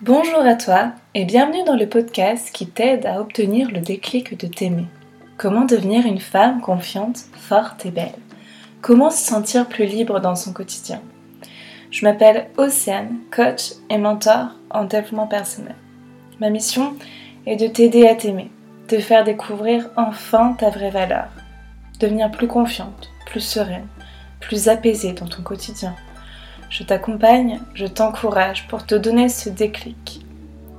Bonjour à toi et bienvenue dans le podcast qui t'aide à obtenir le déclic de t'aimer. Comment devenir une femme confiante, forte et belle? Comment se sentir plus libre dans son quotidien? Je m'appelle Océane, coach et mentor en développement personnel. Ma mission est de t'aider à t'aimer, te faire découvrir enfin ta vraie valeur, devenir plus confiante, plus sereine, plus apaisée dans ton quotidien je t'accompagne, je t'encourage pour te donner ce déclic,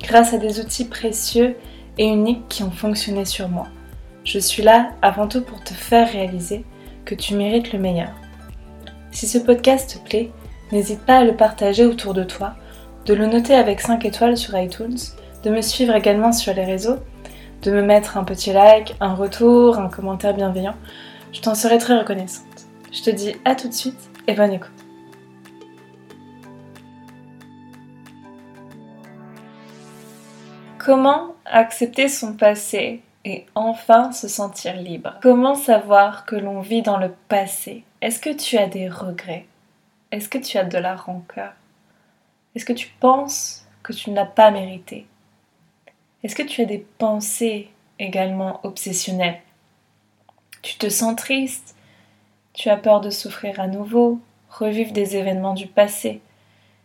grâce à des outils précieux et uniques qui ont fonctionné sur moi. Je suis là avant tout pour te faire réaliser que tu mérites le meilleur. Si ce podcast te plaît, n'hésite pas à le partager autour de toi, de le noter avec 5 étoiles sur iTunes, de me suivre également sur les réseaux, de me mettre un petit like, un retour, un commentaire bienveillant. Je t'en serai très reconnaissante. Je te dis à tout de suite et bonne écoute. Comment accepter son passé et enfin se sentir libre? Comment savoir que l'on vit dans le passé? Est-ce que tu as des regrets? Est-ce que tu as de la rancœur? Est-ce que tu penses que tu n'as pas mérité? Est-ce que tu as des pensées également obsessionnelles? Tu te sens triste? Tu as peur de souffrir à nouveau? Revivre des événements du passé?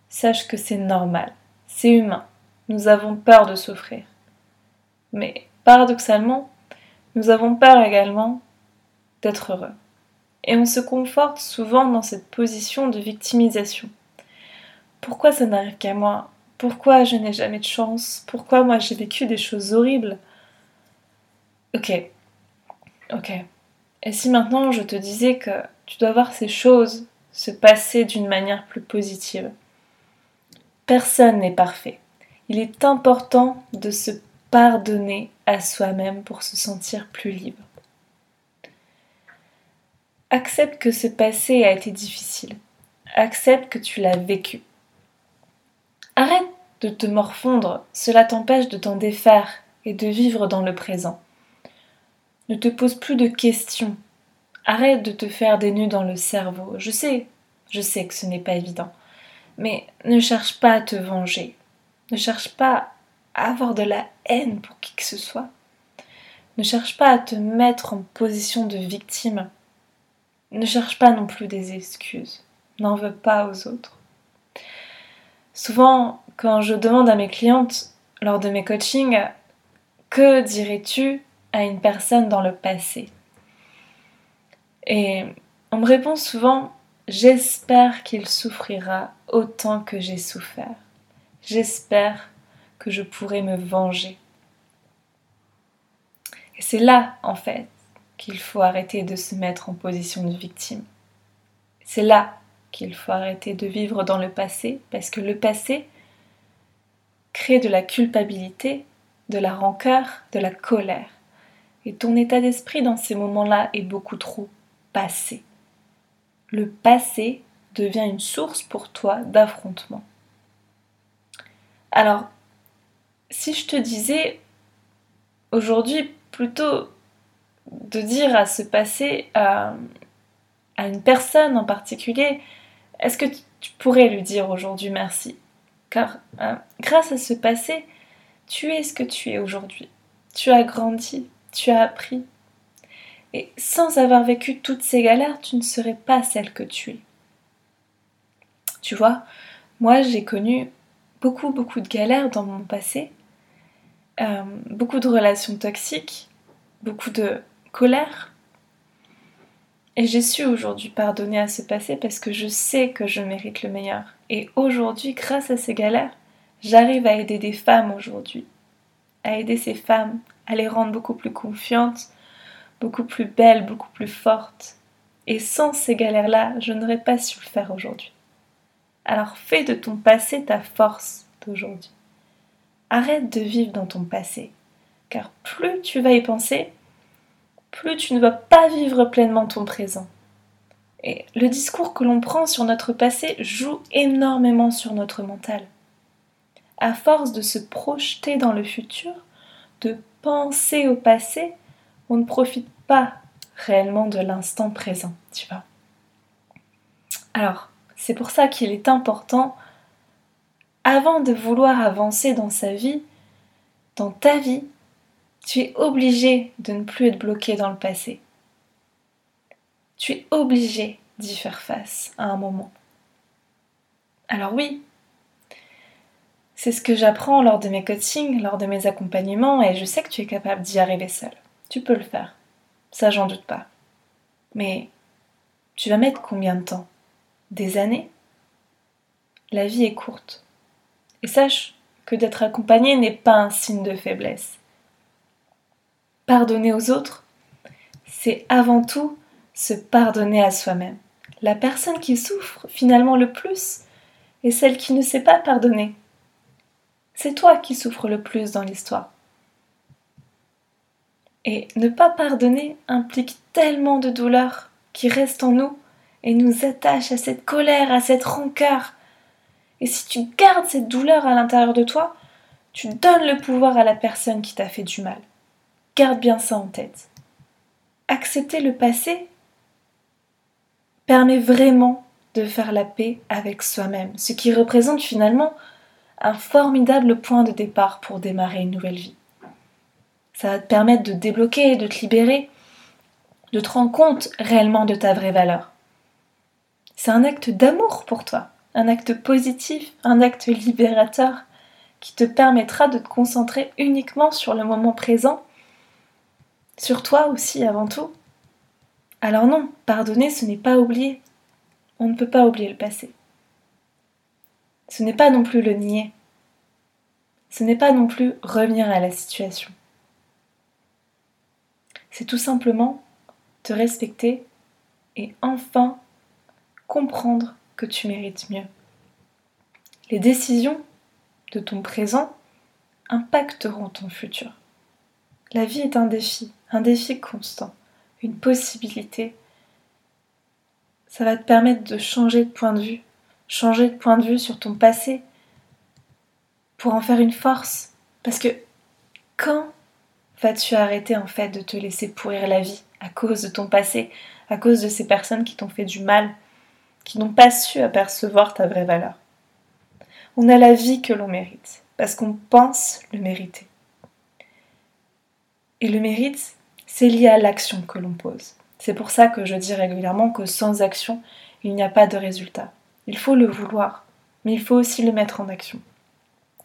Sache que c'est normal, c'est humain nous avons peur de souffrir. Mais paradoxalement, nous avons peur également d'être heureux. Et on se conforte souvent dans cette position de victimisation. Pourquoi ça n'arrive qu'à moi? Pourquoi je n'ai jamais de chance? Pourquoi moi j'ai vécu des choses horribles? Ok, ok. Et si maintenant je te disais que tu dois voir ces choses se passer d'une manière plus positive? Personne n'est parfait il est important de se pardonner à soi-même pour se sentir plus libre. Accepte que ce passé a été difficile. Accepte que tu l'as vécu. Arrête de te morfondre, cela t'empêche de t'en défaire et de vivre dans le présent. Ne te pose plus de questions. Arrête de te faire des nœuds dans le cerveau. Je sais, je sais que ce n'est pas évident. Mais ne cherche pas à te venger. Ne cherche pas à avoir de la haine pour qui que ce soit. Ne cherche pas à te mettre en position de victime. Ne cherche pas non plus des excuses. N'en veux pas aux autres. Souvent, quand je demande à mes clientes lors de mes coachings, que dirais-tu à une personne dans le passé? Et on me répond souvent, j'espère qu'il souffrira autant que j'ai souffert. J'espère que je pourrai me venger. Et c'est là, en fait, qu'il faut arrêter de se mettre en position de victime. C'est là qu'il faut arrêter de vivre dans le passé, parce que le passé crée de la culpabilité, de la rancœur, de la colère. Et ton état d'esprit dans ces moments-là est beaucoup trop passé. Le passé devient une source pour toi d'affrontement. Alors, si je te disais aujourd'hui plutôt de dire à ce passé à, une personne en particulier, est-ce que tu pourrais lui dire aujourd'hui merci? Car euh, grâce à ce passé, tu es ce que tu es aujourd'hui. Tu as grandi, tu as appris. Et sans avoir vécu toutes ces galères, tu ne serais pas celle que tu es. Tu vois, moi j'ai connu beaucoup, beaucoup de galères dans mon passé, euh, beaucoup de relations toxiques, beaucoup de colère. Et j'ai su aujourd'hui pardonner à ce passé parce que je sais que je mérite le meilleur. Et aujourd'hui, grâce à ces galères, j'arrive à aider des femmes aujourd'hui. À aider ces femmes, à les rendre beaucoup plus confiantes, beaucoup plus belles, beaucoup plus fortes. Et sans ces galères-là, je n'aurais pas su le faire aujourd'hui. Alors fais de ton passé ta force d'aujourd'hui. Arrête de vivre dans ton passé, car plus tu vas y penser, plus tu ne vas pas vivre pleinement ton présent. Et le discours que l'on prend sur notre passé joue énormément sur notre mental. À force de se projeter dans le futur, de penser au passé, on ne profite pas réellement de l'instant présent, tu vois. Alors, c'est pour ça qu'il est important avant de vouloir avancer dans sa vie, dans ta vie, tu es obligé de ne plus être bloqué dans le passé. Tu es obligé d'y faire face à un moment. Alors oui, c'est ce que j'apprends lors de mes coachings, lors de mes accompagnements, et je sais que tu es capable d'y arriver seul. Tu peux le faire. Ça, j'en doute pas. Mais tu vas mettre combien de temps Des années La vie est courte. Et sache que d'être accompagné n'est pas un signe de faiblesse. Pardonner aux autres, c'est avant tout se pardonner à soi-même. La personne qui souffre finalement le plus est celle qui ne sait pas pardonner. C'est toi qui souffres le plus dans l'histoire. Et ne pas pardonner implique tellement de douleur qui reste en nous et nous attache à cette colère, à cette rancœur. Et si tu gardes cette douleur à l'intérieur de toi, tu donnes le pouvoir à la personne qui t'a fait du mal. Garde bien ça en tête. Accepter le passé permet vraiment de faire la paix avec soi-même, ce qui représente finalement un formidable point de départ pour démarrer une nouvelle vie. Ça va te permettre de débloquer, de te libérer, de te rendre compte réellement de ta vraie valeur. C'est un acte d'amour pour toi, un acte positif, un acte libérateur qui te permettra de te concentrer uniquement sur le moment présent, sur toi aussi avant tout. Alors non, pardonner, ce n'est pas oublier. On ne peut pas oublier le passé. Ce n'est pas non plus le nier. Ce n'est pas non plus revenir à la situation c'est tout simplement te respecter et enfin comprendre que tu mérites mieux. Les décisions de ton présent impacteront ton futur. La vie est un défi, un défi constant, une possibilité. Ça va te permettre de changer de point de vue, changer de point de vue sur ton passé pour en faire une force. Parce que quand vas-tu arrêter en fait de te laisser pourrir la vie à cause de ton passé, à cause de ces personnes qui t'ont fait du mal, qui n'ont pas su apercevoir ta vraie valeur On a la vie que l'on mérite, parce qu'on pense le mériter. Et le mérite, c'est lié à l'action que l'on pose. C'est pour ça que je dis régulièrement que sans action, il n'y a pas de résultat. Il faut le vouloir, mais il faut aussi le mettre en action.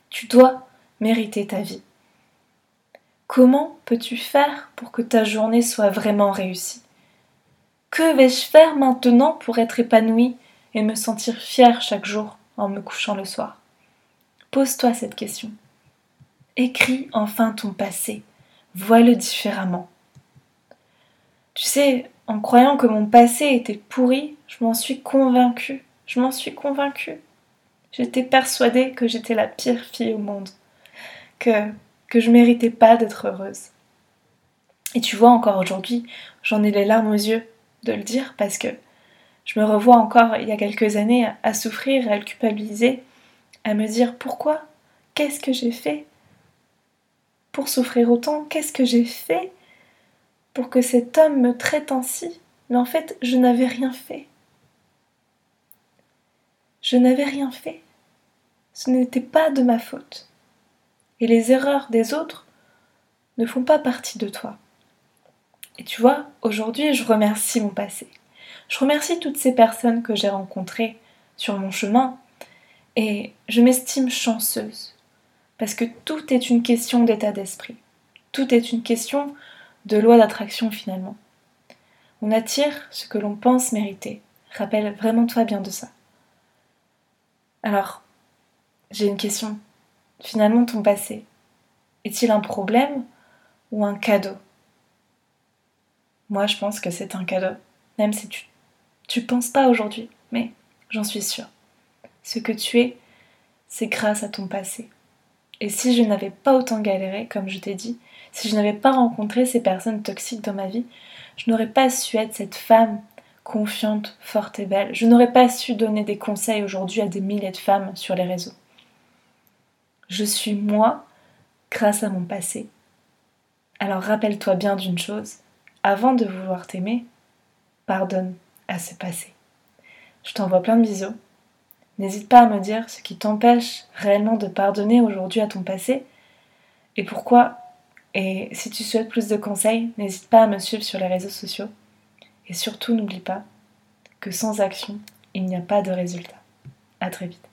Tu dois mériter ta vie. Comment peux-tu faire pour que ta journée soit vraiment réussie? Que vais-je faire maintenant pour être épanouie et me sentir fière chaque jour en me couchant le soir? Pose-toi cette question. Écris enfin ton passé, vois-le différemment. Tu sais, en croyant que mon passé était pourri, je m'en suis convaincue, je m'en suis convaincue. J'étais persuadée que j'étais la pire fille au monde, que que je méritais pas d'être heureuse. Et tu vois, encore aujourd'hui, j'en ai les larmes aux yeux de le dire parce que je me revois encore il y a quelques années à souffrir, à le culpabiliser, à me dire pourquoi Qu'est-ce que j'ai fait pour souffrir autant Qu'est-ce que j'ai fait pour que cet homme me traite ainsi Mais en fait, je n'avais rien fait. Je n'avais rien fait. Ce n'était pas de ma faute et les erreurs des autres ne font pas partie de toi. Et tu vois, aujourd'hui, je remercie mon passé. Je remercie toutes ces personnes que j'ai rencontrées sur mon chemin et je m'estime chanceuse parce que tout est une question d'état d'esprit. Tout est une question de loi d'attraction finalement. On attire ce que l'on pense mériter. Rappelle vraiment toi bien de ça. Alors, j'ai une question finalement ton passé Est-il un problème ou un cadeau? Moi, je pense que c'est un cadeau, même si tu tu penses pas aujourd'hui, mais j'en suis sûre. Ce que tu es, c'est grâce à ton passé. Et si je n'avais pas autant galéré, comme je t'ai dit, si je n'avais pas rencontré ces personnes toxiques dans ma vie, je n'aurais pas su être cette femme confiante, forte et belle. Je n'aurais pas su donner des conseils aujourd'hui à des milliers de femmes sur les réseaux. Je suis moi grâce à mon passé. Alors rappelle-toi bien d'une chose, avant de vouloir t'aimer, pardonne à ce passé. Je t'envoie plein de bisous N'hésite pas à me dire ce qui t'empêche réellement de pardonner aujourd'hui à ton passé et pourquoi. Et si tu souhaites plus de conseils, n'hésite pas à me suivre sur les réseaux sociaux. Et surtout, n'oublie pas que sans action, il n'y a pas de résultat. À très vite.